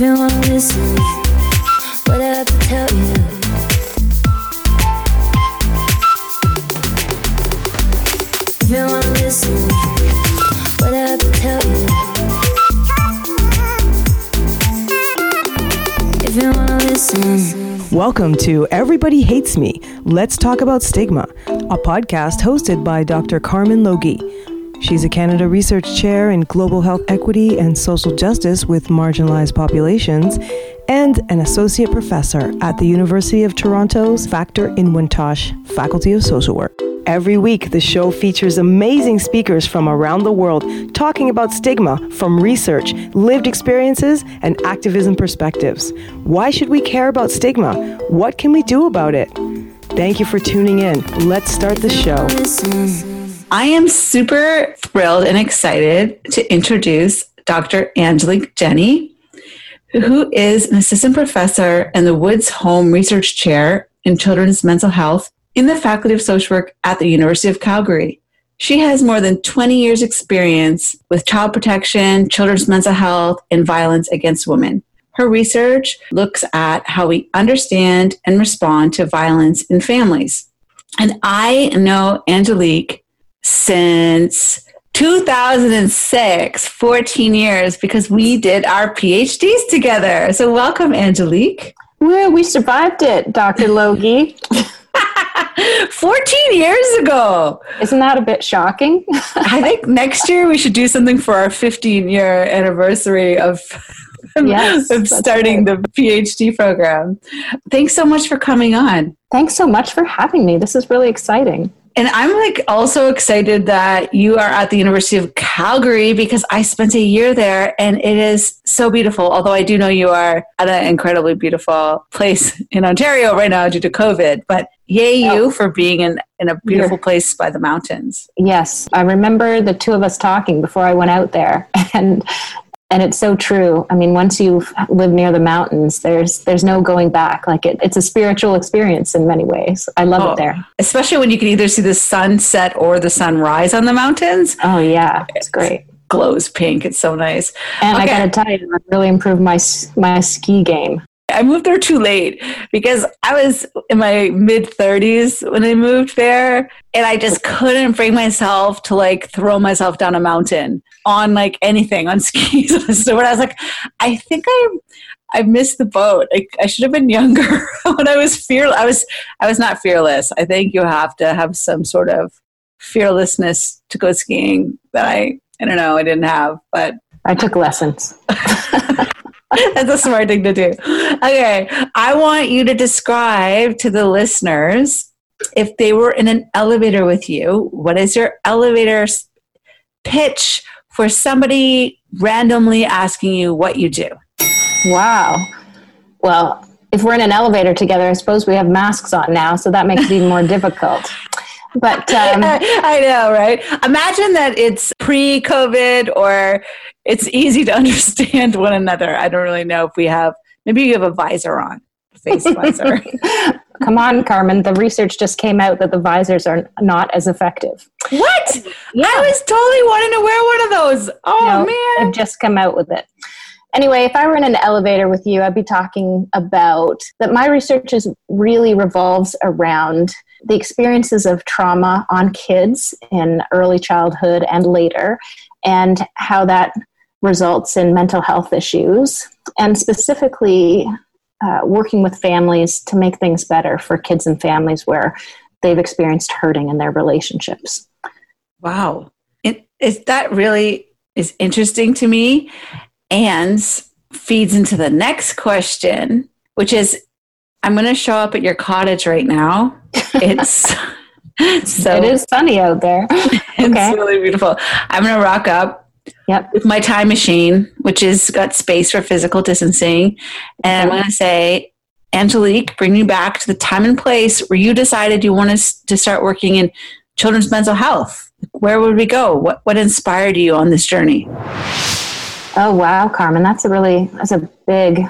If you wanna listen, what I have to tell you. If you wanna listen, what I have to tell you. If you wanna listen. Welcome to Everybody Hates Me. Let's talk about stigma, a podcast hosted by Dr. Carmen Logie. She's a Canada Research Chair in Global Health Equity and Social Justice with Marginalized Populations and an Associate Professor at the University of Toronto's Factor-Inwentash Faculty of Social Work. Every week, the show features amazing speakers from around the world talking about stigma from research, lived experiences, and activism perspectives. Why should we care about stigma? What can we do about it? Thank you for tuning in. Let's start the show. I am super thrilled and excited to introduce Dr. Angelique Jenney, who is an assistant professor and the Woods Home Research Chair in Children's Mental Health in the Faculty of Social Work at the University of Calgary. She has more than 20 years' experience with child protection, children's mental health, and violence against women. Her research looks at how we understand and respond to violence in families. And I know Angelique since 2006, 14 years, because we did our PhDs together. So, welcome, Angelique. Woo, we survived it, Dr. Logie. 14 years ago. Isn't that a bit shocking? I think next year we should do something for our 15 year anniversary of, Yes, of starting the PhD program. Thanks so much for coming on. Thanks so much for having me. This is really exciting. And I'm like also excited that you are at the University of Calgary because I spent a year there and it is so beautiful. Although I do know you are at an incredibly beautiful place in Ontario right now due to COVID. But yay you for being in, in a beautiful You're- place by the mountains. Yes, I remember the two of us talking before I went out there, and and it's so true. I mean, once you live near the mountains, there's there's no going back. Like it, it's a spiritual experience in many ways. I love Oh. it there. Especially when you can either see the sunset or the sunrise on the mountains. Oh yeah, it's great. Glows pink. It's so nice. And Okay. I got to tell you, I really improved my my ski game. I moved there too late because I was in my mid 30s when I moved there and I just couldn't bring myself to like throw myself down a mountain on like anything on skis on a snowboard. I was like, I think I I missed the boat. Like I should have been younger when I was fearless. I was I was not fearless. I think you have to have some sort of fearlessness to go skiing that I I don't know, I didn't have, but I took lessons. That's a smart thing to do. Okay. I want you to describe to the listeners if they were in an elevator with you, what is your elevator pitch for somebody randomly asking you what you do? Wow. Well, if we're in an elevator together, I suppose we have masks on now, so that makes it even more difficult. But um, I know, right? Imagine that it's pre COVID or it's easy to understand one another. I don't really know if we have, maybe you have a visor on, face visor. come on, Carmen, the research just came out that the visors are not as effective. what? I was totally wanting to wear one of those. Oh, No, man. They've just come out with it. Anyway, if I were in an elevator with you, I'd be talking about that my research is really revolves around the experiences of trauma on kids in early childhood and later, and how that results in mental health issues, and specifically uh, working with families to make things better for kids and families where they've experienced hurting in their relationships. Wow. It, is that really is interesting to me and feeds into the next question, which is I'm going to show up at your cottage right now. It's so it is sunny out there. it's really beautiful. I'm going to rock up Yep. with my time machine, which has got space for physical distancing. And I'm going to say, Angelique, bring me back to the time and place where you decided you wanted to start working in children's mental health. Where would we go? What, what inspired you on this journey? Oh wow, Carmen, that's a really that's a big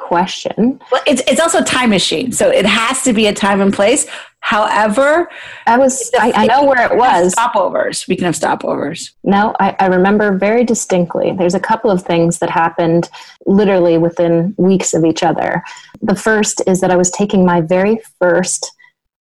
question. Well, it's it's also a time machine, so it has to be a time and place. However, I was, I, I know where it was. stopovers. We can have stopovers. No, I, I remember very distinctly. There's a couple of things that happened literally within weeks of each other. The first is that I was taking my very first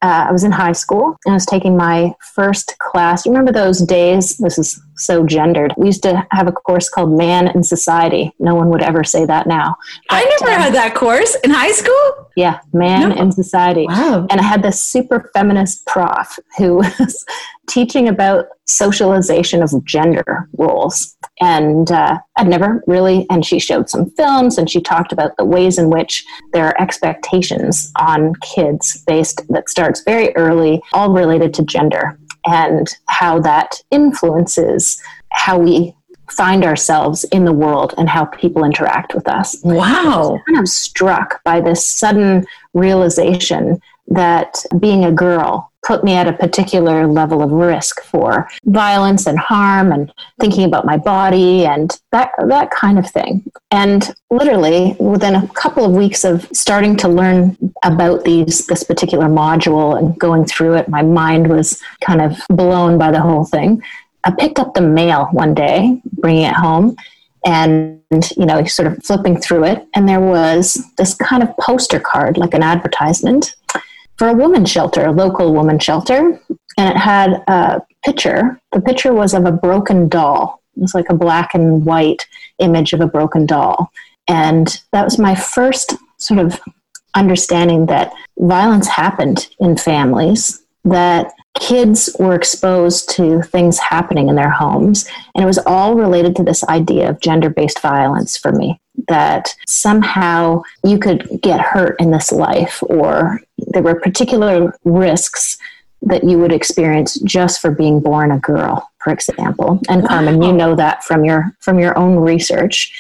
uh, I was in high school and I was taking my first class. You remember those days? This is so gendered. We used to have a course called Man in Society. No one would ever say that now. I never um, had that course in high school. Yeah, Man No. in Society. Wow. And I had this super feminist prof who was teaching about socialization of gender roles. And uh, I'd never really, and she showed some films and she talked about the ways in which there are expectations on kids based that starts very early, all related to gender, and how that influences how we find ourselves in the world and how people interact with us Wow. kind of struck by this sudden realization that being a girl put me at a particular level of risk for violence and harm and thinking about my body and that that kind of thing. And literally within a couple of weeks of starting to learn about these this particular module and going through it, my mind was kind of blown by the whole thing. I picked up the mail one day, bringing it home, and you know sort of flipping through it and there was this kind of poster card like an advertisement for a woman shelter a local woman shelter and it had a picture. The picture was of a broken doll. It was like a black and white image of a broken doll. And that was my first sort of understanding that violence happened in families that kids were exposed to things happening in their homes. And it was all related to this idea of gender based violence for me that somehow you could get hurt in this life, or there were particular risks that you would experience just for being born a girl, for example. And Carmen, you know that from your from your own research.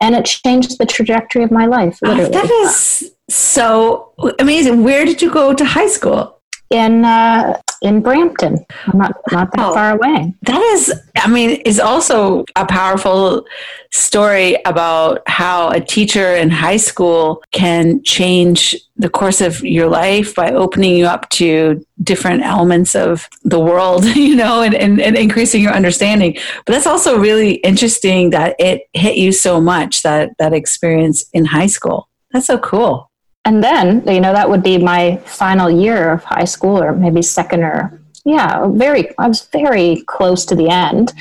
And it changed the trajectory of my life, Oh, literally. that is so amazing. Where did you go to high school? in uh, in Brampton. I'm not not that Oh. far away. That is, I mean, is also a powerful story about how a teacher in high school can change the course of your life by opening you up to different elements of the world, you know, and, and, and increasing your understanding. But that's also really interesting that it hit you so much, that, that experience in high school. That's so cool. And then, you know, that would be my final year of high school, or maybe second or, yeah, very, I was very close to the end.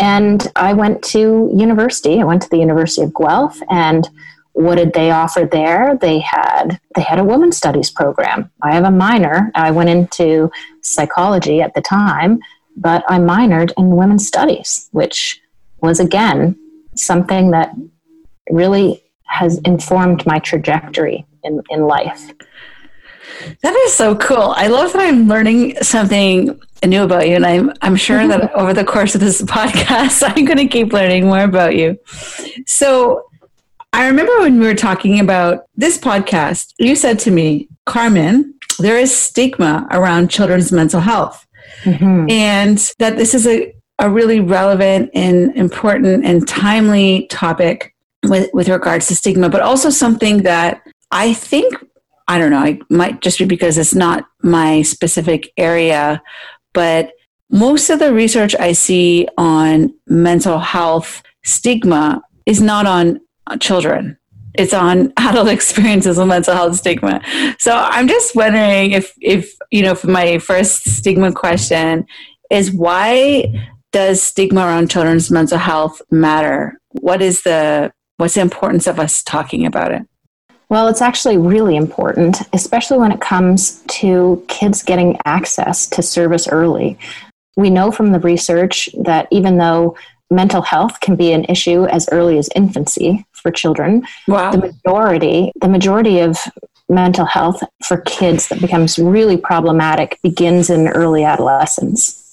And I went to university. I went to the University of Guelph. And what did they offer there? They had they had a women's studies program. I have a minor. I went into psychology at the time, but I minored in women's studies, which was again something that really has informed my trajectory in, in life. That is so cool. I love that I'm learning something new about you, and I'm I'm sure that over the course of this podcast, I'm going to keep learning more about you. So, I remember when we were talking about this podcast, you said to me, Carmen, there is stigma around children's mental health, mm-hmm. and that this is a a really relevant and important and timely topic with with regards to stigma, but also something that I think I don't know, it might just be because it's not my specific area, but most of the research I see on mental health stigma is not on children. It's on adult experiences of mental health stigma. So I'm just wondering if, if you know, for my first stigma question is why does stigma around children's mental health matter? What is the what's the importance of us talking about it? Well, it's actually really important, especially when it comes to kids getting access to service early. We know from the research that even though mental health can be an issue as early as infancy for children, Wow. the majority, the majority of mental health for kids that becomes really problematic begins in early adolescence.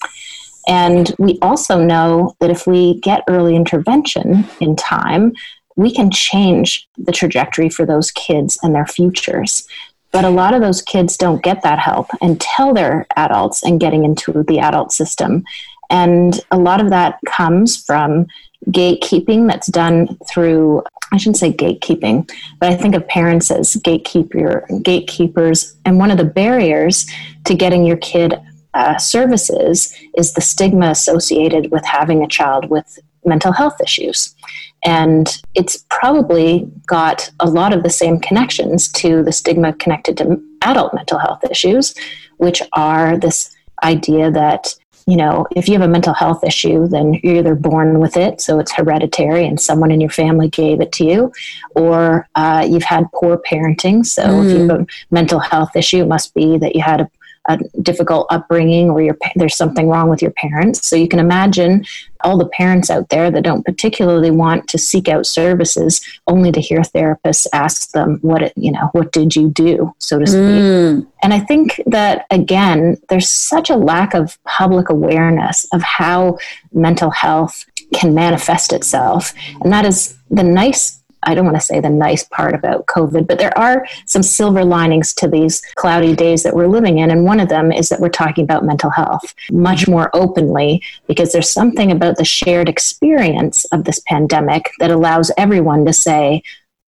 And we also know that if we get early intervention in time, we can change the trajectory for those kids and their futures. But a lot of those kids don't get that help until they're adults and getting into the adult system. And a lot of that comes from gatekeeping that's done through I shouldn't say gatekeeping, but I think of parents as gatekeeper, gatekeepers. And one of the barriers to getting your kid uh, services is the stigma associated with having a child with mental health issues. And it's probably got a lot of the same connections to the stigma connected to adult mental health issues, which are this idea that you know, if you have a mental health issue, then you're either born with it, so it's hereditary and someone in your family gave it to you, or uh, you've had poor parenting. So mm. if you have a mental health issue, it must be that you had a a difficult upbringing or your, there's something wrong with your parents. So you can imagine all the parents out there that don't particularly want to seek out services only to hear therapists ask them what it, you know what did you do so to speak mm. and i think that again there's such a lack of public awareness of how mental health can manifest itself and that is the nice I don't want to say the nice part about COVID, but there are some silver linings to these cloudy days that we're living in. And one of them is that we're talking about mental health much more openly because there's something about the shared experience of this pandemic that allows everyone to say,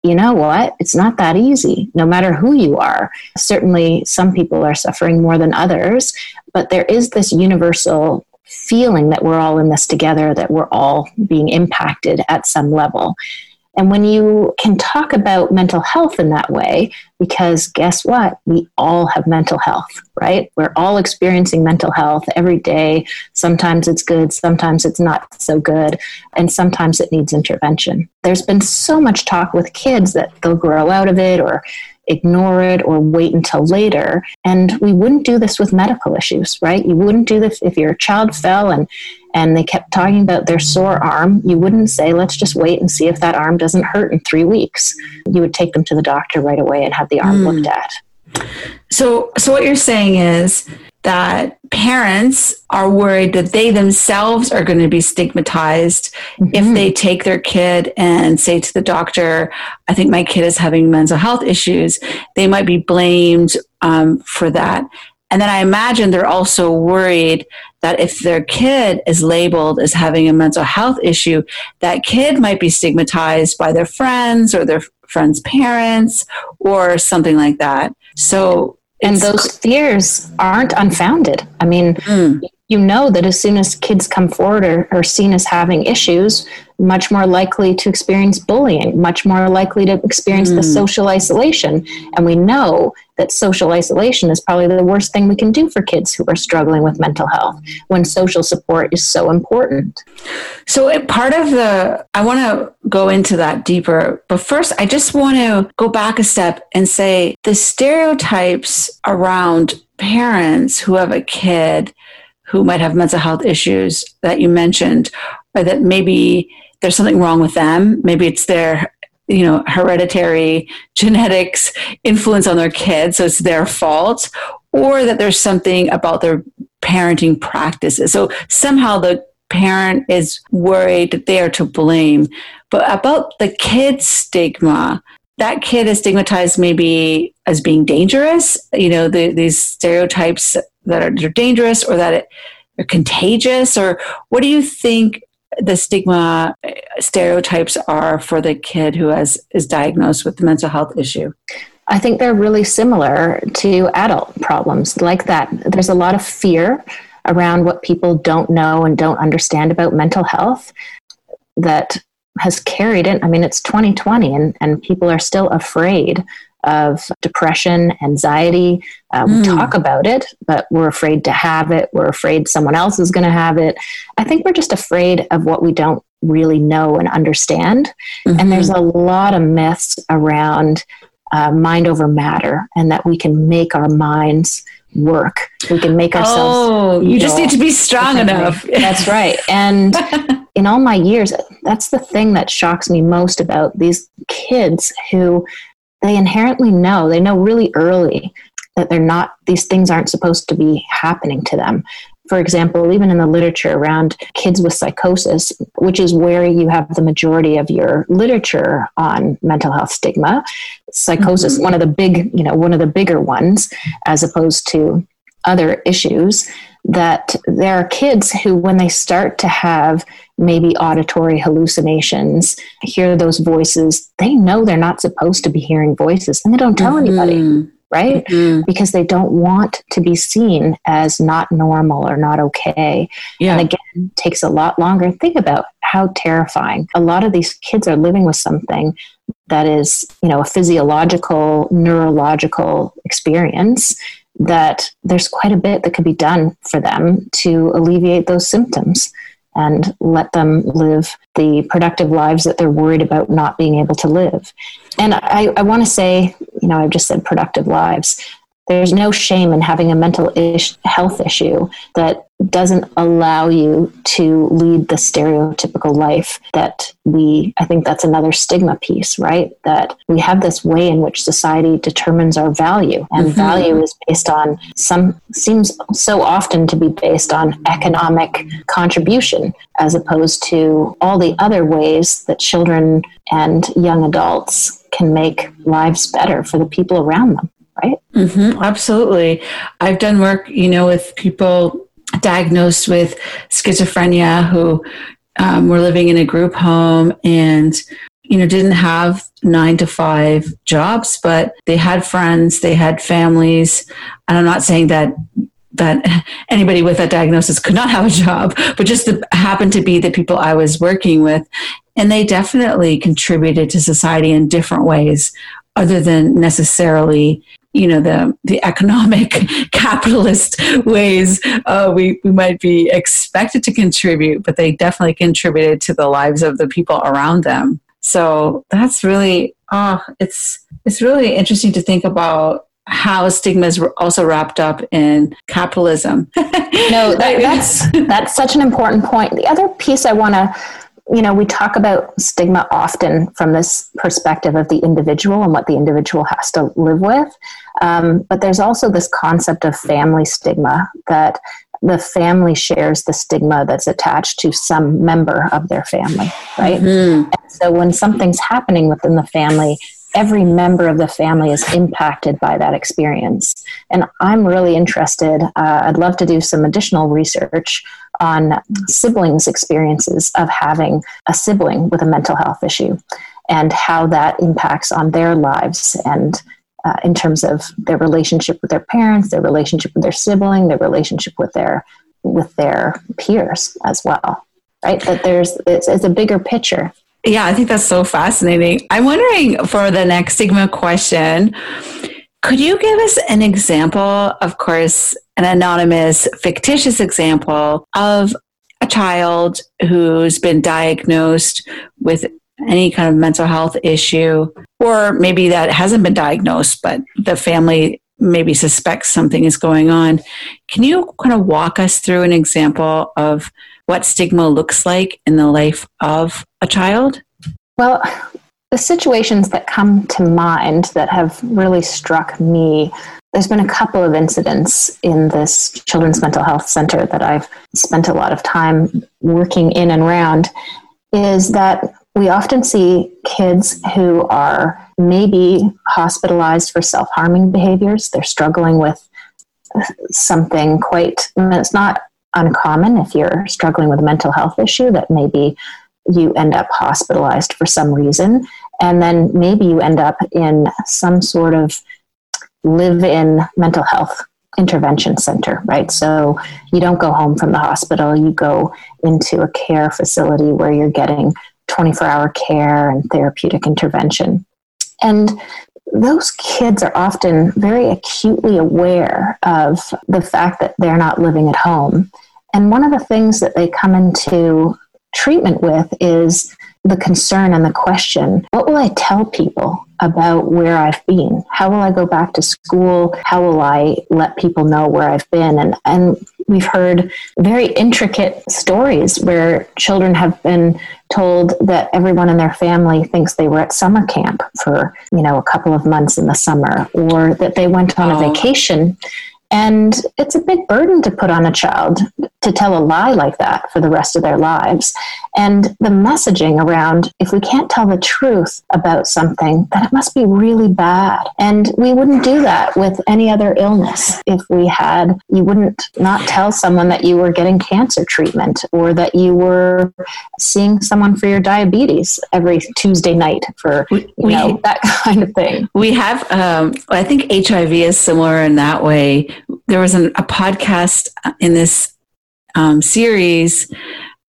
you know what? It's not that easy, no matter who you are. Certainly, some people are suffering more than others, but there is this universal feeling that we're all in this together, that we're all being impacted at some level. And when you can talk about mental health in that way, because guess what? We all have mental health, right? We're all experiencing mental health every day. Sometimes it's good, sometimes it's not so good, and sometimes it needs intervention. There's been so much talk with kids that they'll grow out of it or ignore it or wait until later. And we wouldn't do this with medical issues, right? You wouldn't do this if your child fell and and they kept talking about their sore arm, you wouldn't say, let's just wait and see if that arm doesn't hurt in three weeks. You would take them to the doctor right away and have the arm mm. looked at. So, so what you're saying is that parents are worried that they themselves are going to be stigmatized mm-hmm. if they take their kid and say to the doctor, I think my kid is having mental health issues. They might be blamed um, for that. And then I imagine they're also worried that if their kid is labeled as having a mental health issue, that kid might be stigmatized by their friends or their friends' parents or something like that. So, and those fears aren't unfounded. I mean, mm. You know that as soon as kids come forward or are seen as having issues, much more likely to experience bullying, much more likely to experience mm. the social isolation. And we know that social isolation is probably the worst thing we can do for kids who are struggling with mental health when social support is so important. So, part of the, I want to go into that deeper, but first, I just want to go back a step and say the stereotypes around parents who have a kid who might have mental health issues that you mentioned, or that maybe there's something wrong with them. Maybe it's their you know hereditary genetics influence on their kids so it's their fault or that there's something about their parenting practices so somehow the parent is worried that they are to blame but about the kid stigma that kid is stigmatized maybe as being dangerous you know the, these stereotypes that are, are dangerous or that it, are contagious or what do you think the stigma uh, stereotypes are for the kid who has is diagnosed with the mental health issue? I think they're really similar to adult problems like that. There's a lot of fear around what people don't know and don't understand about mental health that has carried it. I mean, it's 2020 and, and people are still afraid of depression, anxiety. Uh, we mm. talk about it, but we're afraid to have it. We're afraid someone else is going to have it. I think we're just afraid of what we don't really know and understand. Mm-hmm. And there's a lot of myths around uh, mind over matter and that we can make our minds work. We can make ourselves. Oh, you just need to be strong enough. That's right. And in all my years, that's the thing that shocks me most about these kids who they inherently know, they know really early that they're not, these things aren't supposed to be happening to them. For example, even in the literature around kids with psychosis, which is where you have the majority of your literature on mental health stigma, psychosis, mm-hmm. one of the big, you know, one of the bigger ones, as opposed to other issues, that there are kids who, when they start to have maybe auditory hallucinations, hear those voices, they know they're not supposed to be hearing voices and they don't tell anybody, Mhm. Right? Mhm. Because they don't want to be seen as not normal or not okay. Yeah. And again, takes a lot longer. Think about how terrifying. A lot of these kids are living with something that is, you know, a physiological, neurological experience that there's quite a bit that could be done for them to alleviate those symptoms and let them live the productive lives that they're worried about not being able to live. And I, I want to say, you know, I've just said productive lives. There's no shame in having a mental ish, health issue that doesn't allow you to lead the stereotypical life that we, I think that's another stigma piece, right? That we have this way in which society determines our value, and Mhm. value is based on some, seems so often to be based on economic contribution as opposed to all the other ways that children and young adults can make lives better for the people around them, right? hmm absolutely. I've done work, you know, with people diagnosed with schizophrenia who um, were living in a group home and, you know, didn't have nine to five jobs, but they had friends, they had families. And I'm not saying that that anybody with that diagnosis could not have a job, but just the, happened to be the people I was working with. And they definitely contributed to society in different ways other than necessarily you know the the economic capitalist ways uh, we we might be expected to contribute, but they definitely contributed to the lives of the people around them. So that's really oh, it's it's really interesting to think about how stigma is also wrapped up in capitalism. No, that, that's that's such an important point. The other piece I want to, you know, we talk about stigma often from this perspective of the individual and what the individual has to live with, um, but there's also this concept of family stigma that the family shares the stigma that's attached to some member of their family, right? Mhm. So when something's happening within the family, every member of the family is impacted by that experience. And I'm really interested, uh, I'd love to do some additional research on siblings' experiences of having a sibling with a mental health issue and how that impacts on their lives and uh, in terms of their relationship with their parents, their relationship with their sibling, their relationship with their with their peers as well. Right? That there's it's, it's a bigger picture Yeah, I think that's so fascinating. I'm wondering for the next stigma question, could you give us an example, of course, an anonymous, fictitious example of a child who's been diagnosed with any kind of mental health issue, or maybe that hasn't been diagnosed, but the family maybe suspects something is going on. Can you kind of walk us through an example of what stigma looks like in the life of a child? Well, the situations that come to mind that have really struck me, there's been a couple of incidents in this Children's Mental Health Center that I've spent a lot of time working in and around, is that we often see kids who are maybe hospitalized for self harming behaviors. They're struggling with something quite, it's not uncommon if you're struggling with a mental health issue that maybe you end up hospitalized for some reason. And then maybe you end up in some sort of live in mental health intervention center, right? So you don't go home from the hospital, you go into a care facility where you're getting 24 hour care and therapeutic intervention. And those kids are often very acutely aware of the fact that they're not living at home. And one of the things that they come into treatment with is the concern and the question what will I tell people about where I've been? How will I go back to school? How will I let people know where I've been? And, and we've heard very intricate stories where children have been told that everyone in their family thinks they were at summer camp for you know a couple of months in the summer or that they went on Oh. a vacation And it's a big burden to put on a child to tell a lie like that for the rest of their lives. And the messaging around if we can't tell the truth about something, then it must be really bad. And we wouldn't do that with any other illness. If we had, you wouldn't not tell someone that you were getting cancer treatment or that you were seeing someone for your diabetes every Tuesday night for you We- know that kind of thing. We have, um, I think HIV is similar in that way. There was an, a podcast in this um, series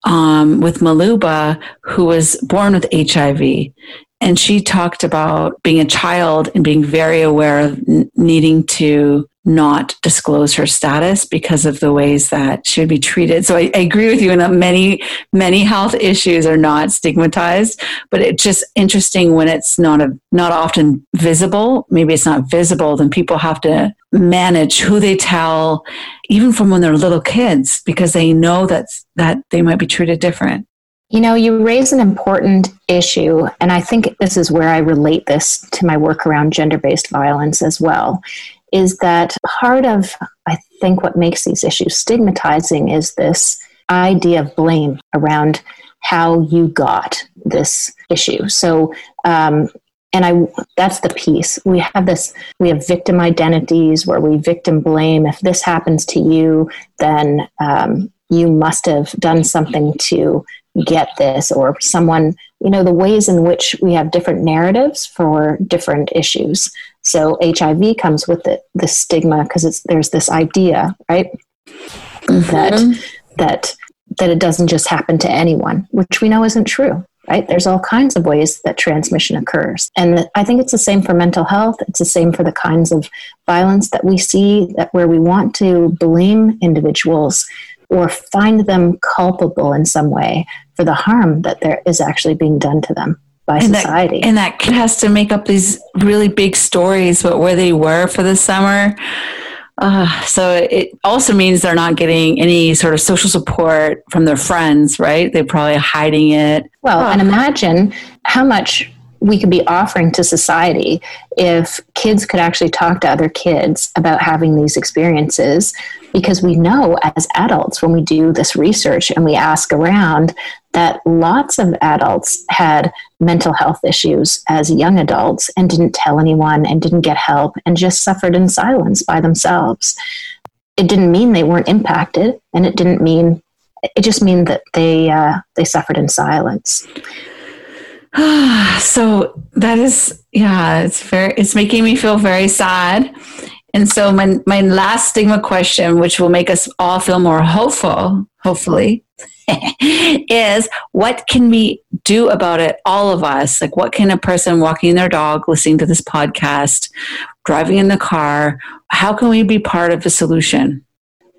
um, with Maluba, who was born with HIV. And she talked about being a child and being very aware of needing to not disclose her status because of the ways that she would be treated. So I, I agree with you in that many, many health issues are not stigmatized, but it's just interesting when it's not a, not often visible. Maybe it's not visible, then people have to manage who they tell, even from when they're little kids, because they know that that they might be treated different. You know, you raise an important issue, and I think this is where I relate this to my work around gender based violence as well. Is that part of, I think, what makes these issues stigmatizing is this idea of blame around how you got this issue. So, um, and I that's the piece. We have this we have victim identities where we victim blame. If this happens to you, then um, you must have done something to get this or someone you know the ways in which we have different narratives for different issues so hiv comes with the, the stigma because it's there's this idea right? That mm-hmm. that that it doesn't just happen to anyone which we know isn't true right? There's all kinds of ways that transmission occurs. And i think it's the same for mental health. It's the same for the kinds of violence that we see that where we want to blame individuals or find them culpable in some way for the harm that there is actually being done to them by And that- And that kid has to make up these really big stories about where they were for the summer. Uh, so it also means they're not getting any sort of social support from their friends, right? They're probably hiding it. Well, Huh. and imagine how much we could be offering to society if kids could actually talk to other kids about having these experiences. Because we know as adults, when we do this research and we ask around, that lots of adults had mental health issues as young adults and didn't tell anyone and didn't get help and just suffered in silence by themselves. It didn't mean they weren't impacted, and it didn't mean it just means that they uh, they suffered in silence. so that is, yeah, it's very, it's making me feel very sad. And so my, my last stigma question, which will make us all feel more hopeful, hopefully, is what can we do about it, all of us? Like, what can a person walking their dog, listening to this podcast, driving in the car, how can we be part of the solution?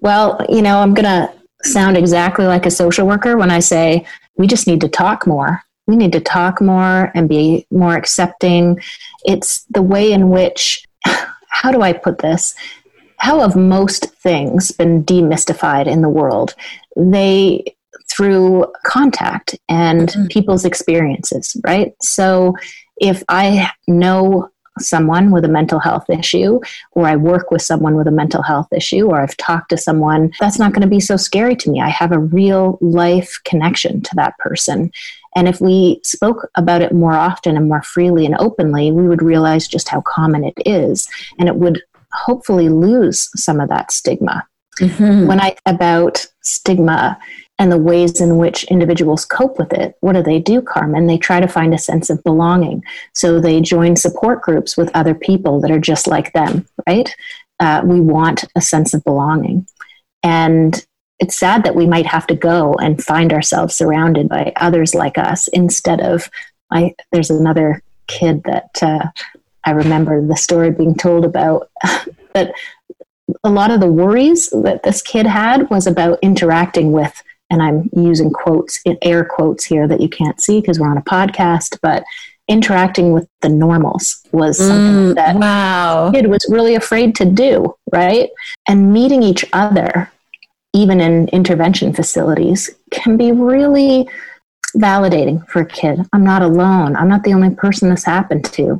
Well, you know, I'm to sound exactly like a social worker when I say we just need to talk more. We need to talk more and be more accepting. It's the way in which, how do I put this? How have most things been demystified in the world? They, through contact and Mhm. people's experiences, right? So if I know someone with a mental health issue, or I work with someone with a mental health issue, or I've talked to someone, that's not going to be so scary to me. I have a real life connection to that person. And if we spoke about it more often and more freely and openly, we would realize just how common it is. And it would hopefully lose some of that stigma. When I about stigma and the ways in which individuals cope with it, what do they do, Carmen? They try to find a sense of belonging. So they join support groups with other people that are just like them, right? Uh, we want a sense of belonging. And it's sad that we might have to go and find ourselves surrounded by others like us instead of, I, there's another kid that uh, I remember the story being told about that a lot of the worries that this kid had was about interacting with and i'm using quotes in air quotes here that you can't see because we're on a podcast but interacting with the normals was something Mm, that wow. kid was really afraid to do right and meeting each other even in intervention facilities can be really validating for a kid. I'm not alone. I'm not the only person this happened to.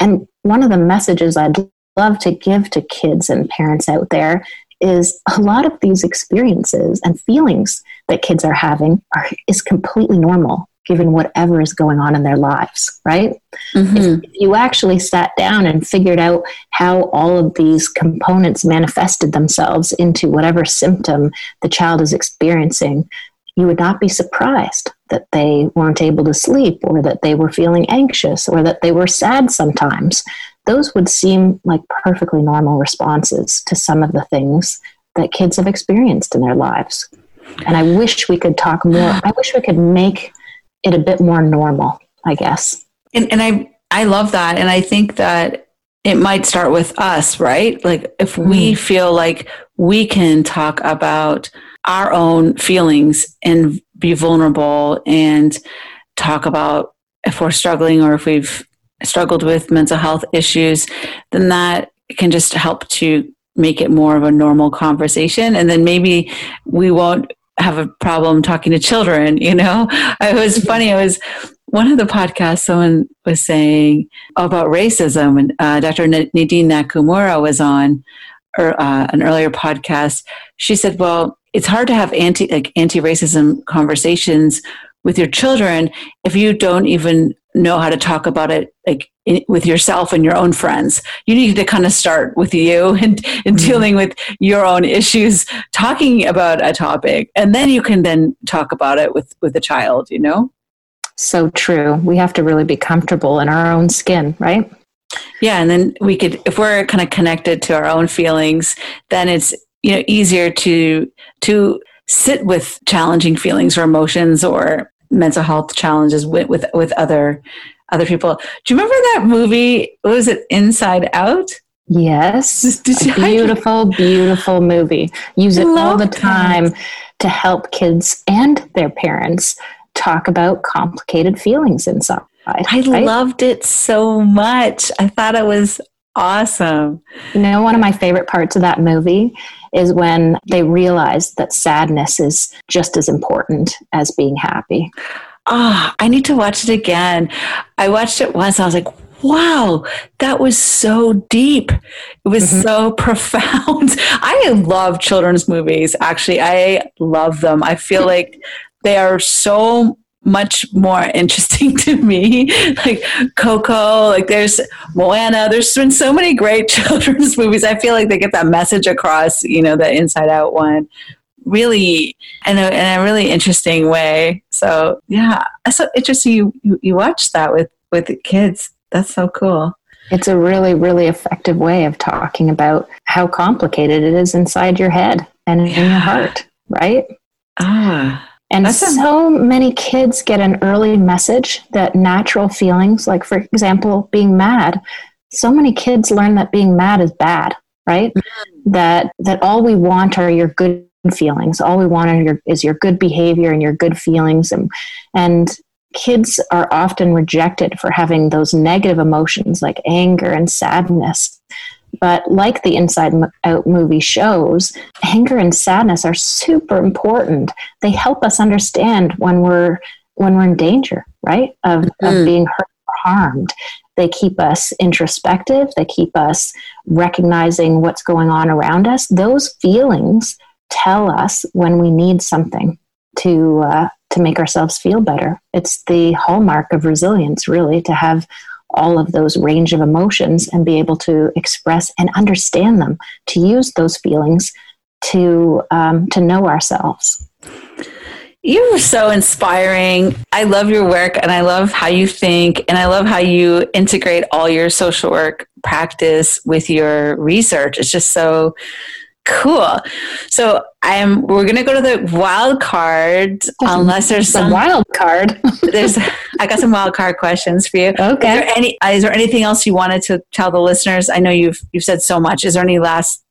And one of the messages i'd love to give to kids and parents out there is a lot of these experiences and feelings that kids are having are, is completely normal given whatever is going on in their lives, right? Mhm. If you actually sat down and figured out how all of these components manifested themselves into whatever symptom the child is experiencing, you would not be surprised that they weren't able to sleep or that they were feeling anxious or that they were sad sometimes. Those would seem like perfectly normal responses to some of the things that kids have experienced in their lives. And I wish we could talk more. I wish we could make it a bit more normal, I guess. And, and I, I love that. And I think that it might start with us, right? Like if we mm-hmm. feel like we can talk about our own feelings and be vulnerable and talk about if we're struggling or if we've struggled with mental health issues, then that can just help to make it more of a normal conversation. And then maybe we won't have a problem talking to children, you know? It was funny. It was one of the podcasts, someone was saying about racism, and uh, Dr. Nadine Nakamura was on uh, an earlier podcast. She said, "Well, it's hard to have anti like anti racism conversations with your children if you don't even know how to talk about it like in, with yourself and your own friends. You need to kind of start with you and, and mm-hmm. dealing with your own issues, talking about a topic, and then you can then talk about it with with the child. You know." So true. We have to really be comfortable in our own skin, right? Yeah, and then we could, if we're kind of connected to our own feelings, then it's you know easier to to sit with challenging feelings or emotions or mental health challenges with with, with other other people. Do you remember that movie? What was it Inside Out? Yes. Did you- A beautiful, beautiful movie. Use it all the time to help kids and their parents talk about complicated feelings inside. I right? loved it so much. I thought it was awesome. You know, one of my favorite parts of that movie is when they realize that sadness is just as important as being happy. Ah, I need to watch it again. I watched it once. I was like, wow, that was so deep. It was Mhm. so profound. I love children's movies. Actually, I love them. I feel like they are so much more interesting to me. Like Coco, like there's Moana. There's been so many great children's movies. I feel like they get that message across, you know, the Inside Out one really in a, in a really interesting way. So yeah, it's so interesting you, you, you watch that with, with the kids. That's so cool. It's a really, really effective way of talking about how complicated it is inside your head and in your heart, right? Ah, And That's a- so many kids get an early message that natural feelings, like for example, being mad, so many kids learn that being mad is bad, right? Mm. That that all we want are your good feelings. All we want are your, is your good behavior and your good feelings, and and kids are often rejected for having those negative emotions like anger and sadness. But like the Inside Out movie shows, anger and sadness are super important. They help us understand when we're when we're in danger, right? Of, Mhm. of being hurt or harmed. They keep us introspective. They keep us recognizing what's going on around us. Those feelings tell us when we need something to uh, to make ourselves feel better. It's the hallmark of resilience, really, to have all of those range of emotions and be able to express and understand them, to use those feelings to um, to know ourselves. you're so inspiring. I love your work and I love how you think and I love how you integrate all your social work practice with your research. It's just so cool. So I'm we're gonna go to the wild card unless there's It's a some wild card. there's I got some wild card questions for you. Is okay. there any uh, is there anything else you wanted to tell the listeners? I know you've you've said so much. Is there any last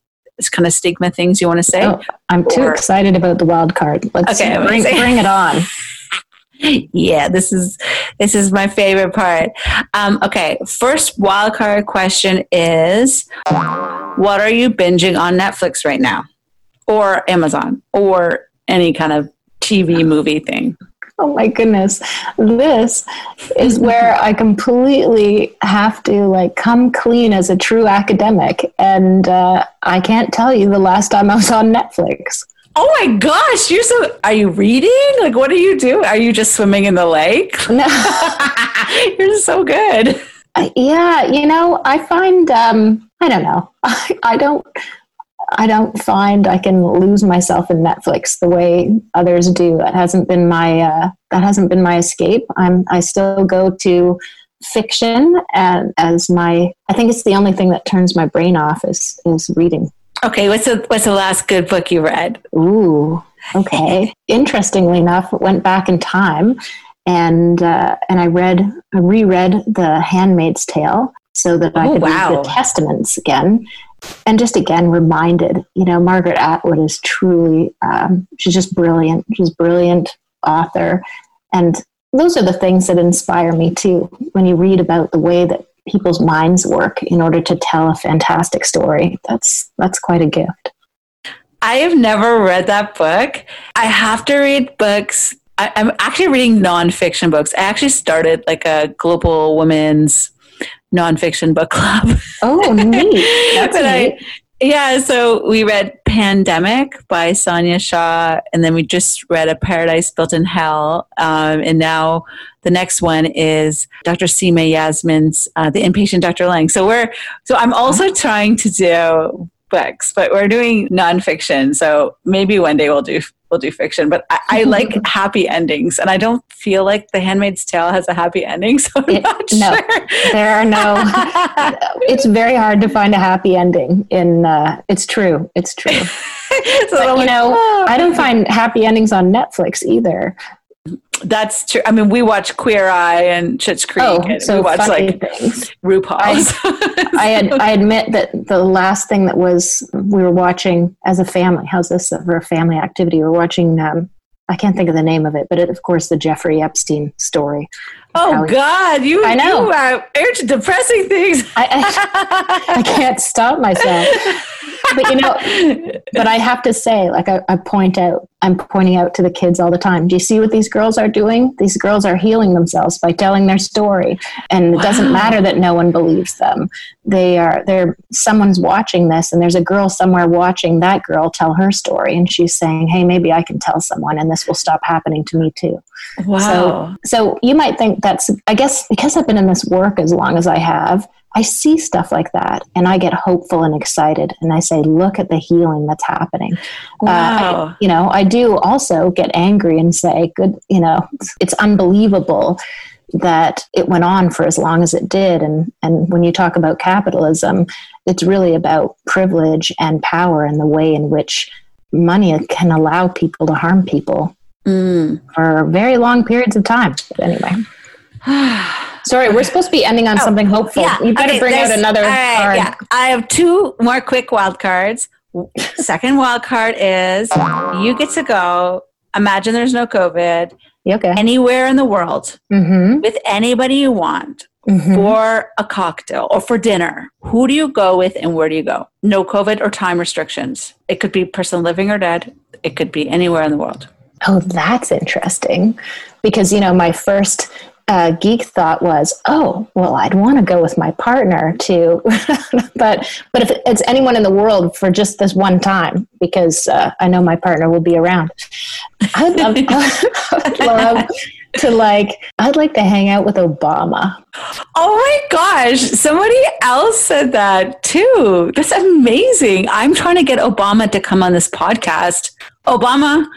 kind of stigma things you want to say? Oh, I'm too Or- excited about the wild card. Let's Okay, bring, bring it on. Yeah, this is this is my favorite part. Um, okay, first wild card question is what are you binging on Netflix right now? Or Amazon or any kind of TV movie thing? oh my goodness. This is where I completely have to like come clean as a true academic. And uh, I can't tell you the last time I was on Netflix. Oh my gosh, you're so. Are you reading? Like, what are you doing? Are you just swimming in the lake? No. you're so good. yeah, you know, I find um, I don't know. I, I don't I don't find I can lose myself in Netflix the way others do. That hasn't been my uh, that hasn't been my escape. I'm I still go to fiction and as my I think it's the only thing that turns my brain off is is reading. Okay, what's the what's the last good book you read? Ooh, okay. Interestingly enough, went back in time and uh, and I read I reread The Handmaid's Tale so that I Oh, could wow. read the Testaments again, and just again reminded. You know, Margaret Atwood is truly um, she's just brilliant. She's a brilliant author, and those are the things that inspire me too. When you read about the way that people's minds work in order to tell a fantastic story, that's that's quite a gift. I have never read that book. I have to read books. I, I'm actually reading nonfiction books. I actually started like a global women's nonfiction book club. Oh, neat! That's But I- neat. Yeah, so we read Pandemic by Sonia Shah, and then we just read A Paradise Built in Hell. Um, and now the next one is Dr. Seema Yasmin's uh, The Impatient Dr. Lange. So we're so I'm also trying to do books, but we're doing nonfiction. So maybe one day we'll do we'll do fiction. But I, I like happy endings, and I don't feel like The Handmaid's Tale has a happy ending. So I'm It- not no. sure. There are no. it's very hard to find a happy ending. In uh, it's true. It's true. so But, you like, know, "Oh." I don't find happy endings on Netflix either. That's true. I mean, we watch Queer Eye and Schitt's Creek, Oh, and so we watch funny like things. RuPaul's. I had, I admit that the last thing that was we were watching as a family. How's this for a family activity? We're watching. Um, I can't think of the name of it, but it, of course, the Jeffrey Epstein story. Oh How- God, you I know. you are into depressing things. I, I, I can't stop myself. But you know, but I have to say, like I, I point out, I'm pointing out to the kids all the time. Do you see what these girls are doing? These girls are healing themselves by telling their story, and it doesn't matter that no one believes them. They are. They're. Someone's watching this, and there's a girl somewhere watching that girl tell her story, and she's saying, "Hey, maybe I can tell someone, and this will stop happening to me too." Wow. So you might think that's, I guess, because I've been in this work as long as I have, I see stuff like that and I get hopeful and excited and I say, look at the healing that's happening. Uh, I- wow. you know, I do also get angry and say, good, you know, it's unbelievable that it went on for as long as it did. And, and when you talk about capitalism, it's really about privilege and power and the way in which money can allow people to harm people Mm. for very long periods of time. But anyway. Sorry, we're supposed to be ending on something hopeful. you better okay, bring out another all right, card. Yeah, I have two more quick wild cards. Second wild card is you get to go. Imagine there's no COVID Okay. anywhere in the world Mm-hmm. with anybody you want Mhm. for a cocktail or for dinner. Who do you go with and where do you go? No COVID or time restrictions. It could be person living or dead. It could be anywhere in the world. Oh, that's interesting. Because, you know, my first uh, geek thought was, oh, well, I'd want to go with my partner too. but but if it's anyone in the world for just this one time, because uh, I know my partner will be around, I'd love, I'd love to like, I'd like to hang out with Obama. Oh my gosh, somebody else said that too. That's amazing. I'm trying to get Obama to come on this podcast. Obama,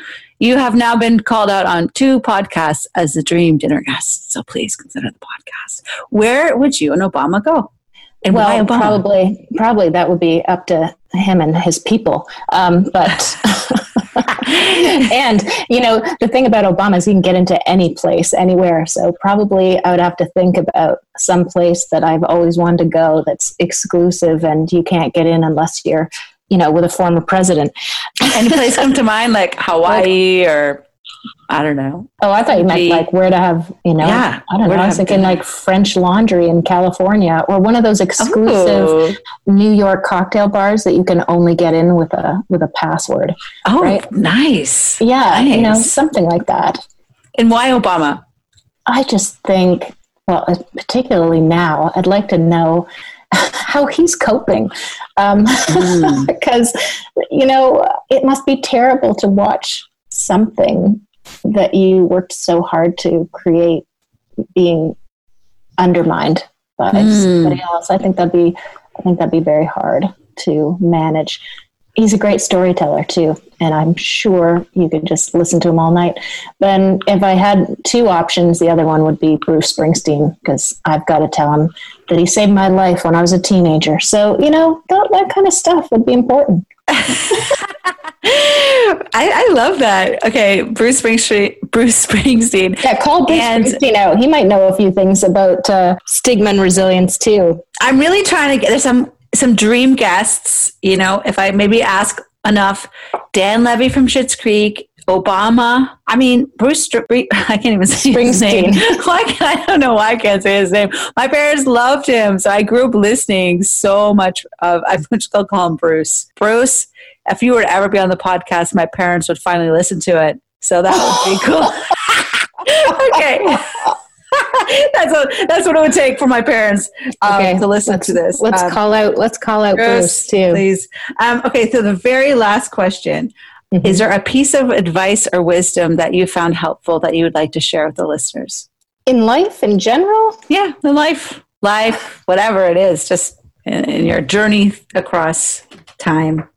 you have now been called out on two podcasts as the dream dinner guest. So please consider the podcast. Where would you and Obama go? And well, Obama? probably, probably that would be up to him and his people. Um, but and you know, the thing about Obama is he can get into any place, anywhere. So probably I would have to think about some place that I've always wanted to go that's exclusive and you can't get in unless you're, you know, with a former president. Any place come to mind like Hawaii or I don't know. Oh, I thought you meant like where to have, you know, Yeah, I don't know. I was thinking dinner. like French Laundry in California or one of those exclusive Oh, New York cocktail bars that you can only get in with a with a password. oh Right. nice. Yeah, you know, something like that. And why Obama? I just think, well, particularly now, I'd like to know how he's coping. Um, Mm. because, you know, it must be terrible to watch something that you worked so hard to create being undermined by Mm. somebody else. I think that'd be, I think that'd be very hard to manage. He's a great storyteller too, and I'm sure you could just listen to him all night. Then, if I had two options, the other one would be Bruce Springsteen because I've got to tell him that he saved my life when I was a teenager. So, you know, that, that kind of stuff would be important. I, I love that. Okay, Bruce Springsteen. Bruce Springsteen. Yeah, call Bruce And- Springsteen out. He might know a few things about uh, stigma and resilience too. I'm really trying to get there's some some dream guests. You know, if I maybe ask enough, Dan Levy from Schitt's Creek, Obama. I mean, Bruce. Str- I can't even say his name. Why can I don't know why I can't say his name. My parents loved him, so I grew up listening so much of. I still call him Bruce. Bruce. If you were to ever be on the podcast, my parents would finally listen to it. So that would be cool. okay. that's what that's what it would take for my parents um, to listen to this. Let's Um, call out. Let's call out Bruce, too. please. Um, okay, so the very last question: Mhm. Is there a piece of advice or wisdom that you found helpful that you would like to share with the listeners? In life, in general, Yeah, in life, life, whatever it is, just in, in your journey across time.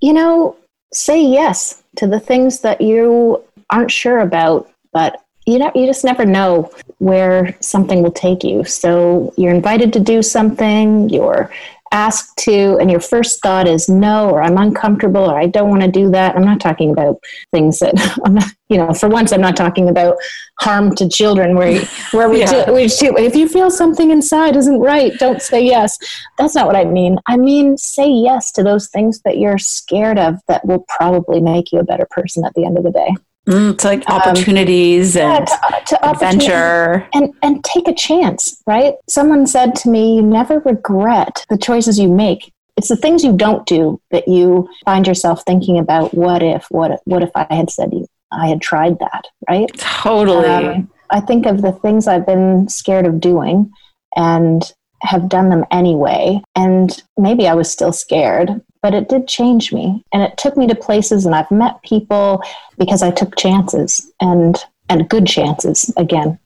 you know, say yes to the things that you aren't sure about, but you know, you just never know where something will take you. So you're invited to do something, you're asked to, and your first thought is no, or I'm uncomfortable, or I don't want to do that. I'm not talking about things that I'm not, you know, for once, I'm not talking about harm to children where, where we, Yeah. do, we do, if you feel something inside isn't right, don't say yes. That's not what I mean. I mean, say yes to those things that you're scared of that will probably make you a better person at the end of the day. Mm, it's like Um, opportunities Yeah, and to, to adventure. and and take a chance right someone said to me you never regret the choices you make it's the things you don't do that you find yourself thinking about what if what if, what if i had said i had tried that right Totally. Um, i think of the things i've been scared of doing and have done them anyway and maybe i was still scared but it did change me and it took me to places and i've met people because i took chances and and good chances again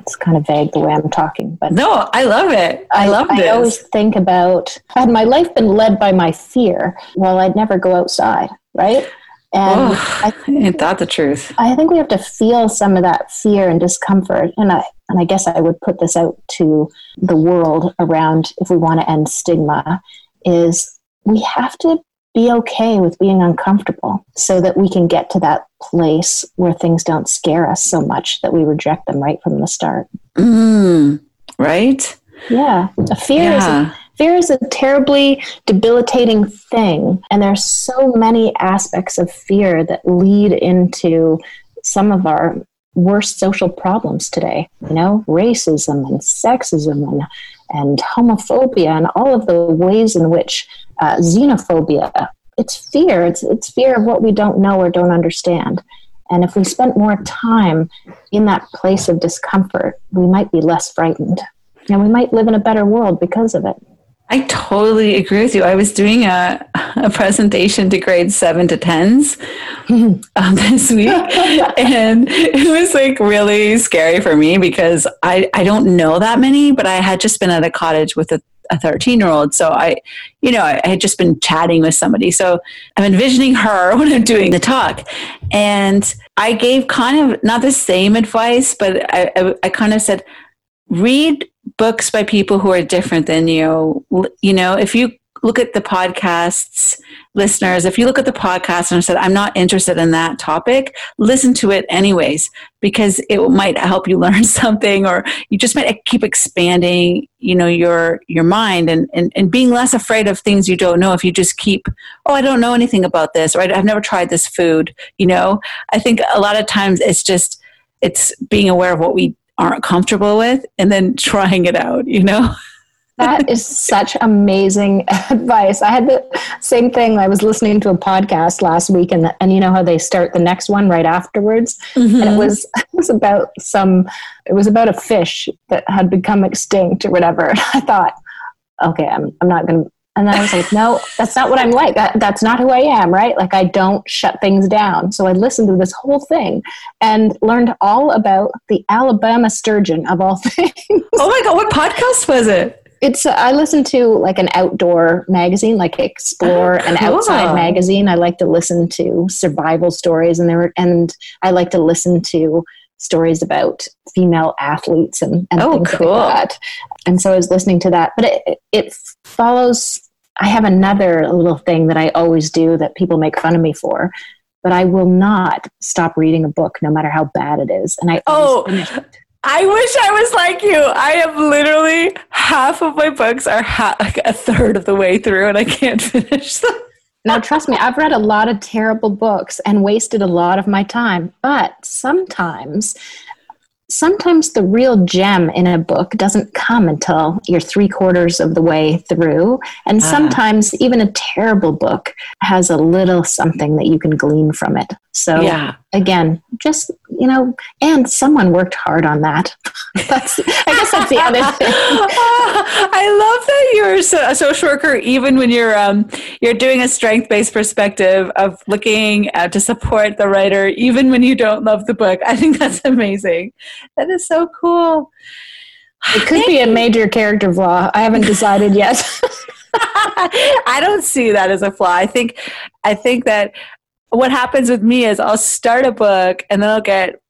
it's kind of vague the way i'm talking but no, I love it. I, love it. I this. always think about had my life been led by my fear, well, I'd never go outside, right? And Oh, I, ain't that the truth? I think we have to feel some of that fear and discomfort. And I and I guess I would put this out to the world around if we want to end stigma, is we have to be okay with being uncomfortable so that we can get to that place where things don't scare us so much that we reject them right from the start. Mm, right? Yeah. A fear is a Yeah. fear is a terribly debilitating thing and there's so many aspects of fear that lead into some of our worst social problems today you know racism and sexism and, and homophobia and all of the ways in which uh, xenophobia it's fear it's, it's fear of what we don't know or don't understand and if we spent more time in that place of discomfort we might be less frightened and we might live in a better world because of it. I totally agree with you. I was doing a, a presentation to grade seven to tens um, this week, and it was like really scary for me because I, I don't know that many, but I had just been at a cottage with a, a 13 year old. So I, you know, I, had just been chatting with somebody. So I'm envisioning her when I'm doing the talk. And I gave kind of not the same advice, but I, I, I kind of said, read books by people who are different than you. You know, if you look at the podcasts, listeners, if you look at the podcast and said, I'm not interested in that topic, listen to it anyways, because it might help you learn something or you just might keep expanding, you know, your your mind and, and, and being less afraid of things you don't know if you just keep, oh, I don't know anything about this, or I've never tried this food, you know. I think a lot of times it's just it's being aware of what we aren't comfortable with and then trying it out, you know? that is such amazing advice. I had the same thing. I was listening to a podcast last week, and and you know how they start the next one right afterwards, mm-hmm. and it was it was about some. It was about a fish that had become extinct or whatever. And I thought, okay, I'm I'm not going to and then I was like, no, that's not what I'm like. That, that's not who I am, right? Like, I don't shut things down. So I listened to this whole thing and learned all about the Alabama sturgeon of all things. Oh my God, what podcast was it? It's, uh, I listen to like an outdoor magazine, like Explore, oh, an outside magazine. I like to listen to survival stories and there were, and I like to listen to stories about female athletes and, and oh, things cool. like that. And so I was listening to that, but it, it follows I have another little thing that I always do that people make fun of me for, but I will not stop reading a book no matter how bad it is. And I oh. I wish I was like you. I am literally half of my books are ha- like a third of the way through and I can't finish them. now, trust me, I've read a lot of terrible books and wasted a lot of my time, but sometimes sometimes the real gem in a book doesn't come until you're three quarters of the way through. And ah. sometimes even a terrible book has a little something that you can glean from it. So, yeah. Again, just, you know, and someone worked hard on that. that's, I guess that's the other thing. I love that you're a social worker, even when you're, um, you're doing a strength based perspective of looking at, to support the writer, even when you don't love the book. I think that's amazing. That is so cool. It could be a major character flaw. I haven't decided yet. I don't see that as a flaw. I think I think that what happens with me is I'll start a book and then I'll get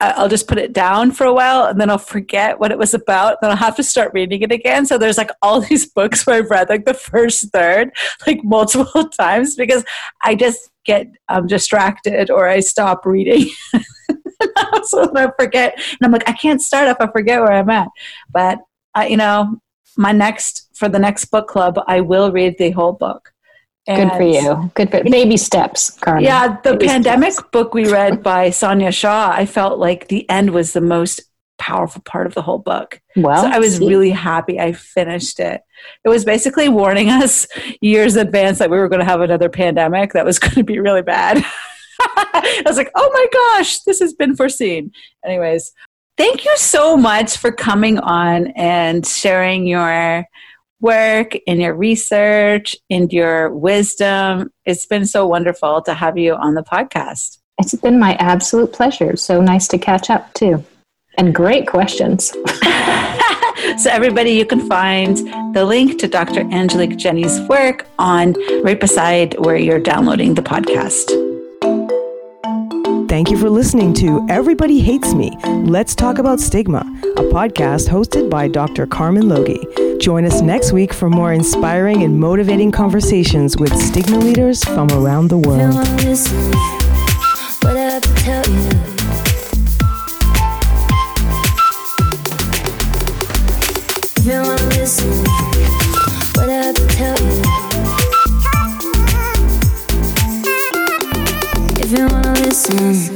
I'll just put it down for a while and then I'll forget what it was about. Then I'll have to start reading it again. So there's like all these books where I've read like the first third like multiple times because I just get um, distracted or I stop reading. so I forget, and I'm like, I can't start if I forget where I'm at. But I, you know, my next for the next book club, I will read the whole book. And Good for you. Good for baby steps, Carmen. Yeah, the baby pandemic steps. book we read by Sonia Shah, I felt like the end was the most powerful part of the whole book. Well, so I was see. really happy I finished it. It was basically warning us years in advance that we were going to have another pandemic that was going to be really bad. I was like, oh my gosh, this has been foreseen. Anyways, thank you so much for coming on and sharing your work and your research and your wisdom. It's been so wonderful to have you on the podcast. It's been my absolute pleasure. So nice to catch up too. And great questions. so, everybody, you can find the link to Dr. Angelique Jenney's work on right beside where you're downloading the podcast. Thank you for listening to Everybody Hates Me. Let's Talk About Stigma, a podcast hosted by Dr. Carmen Logie. Join us next week for more inspiring and motivating conversations with stigma leaders from around the world. Listen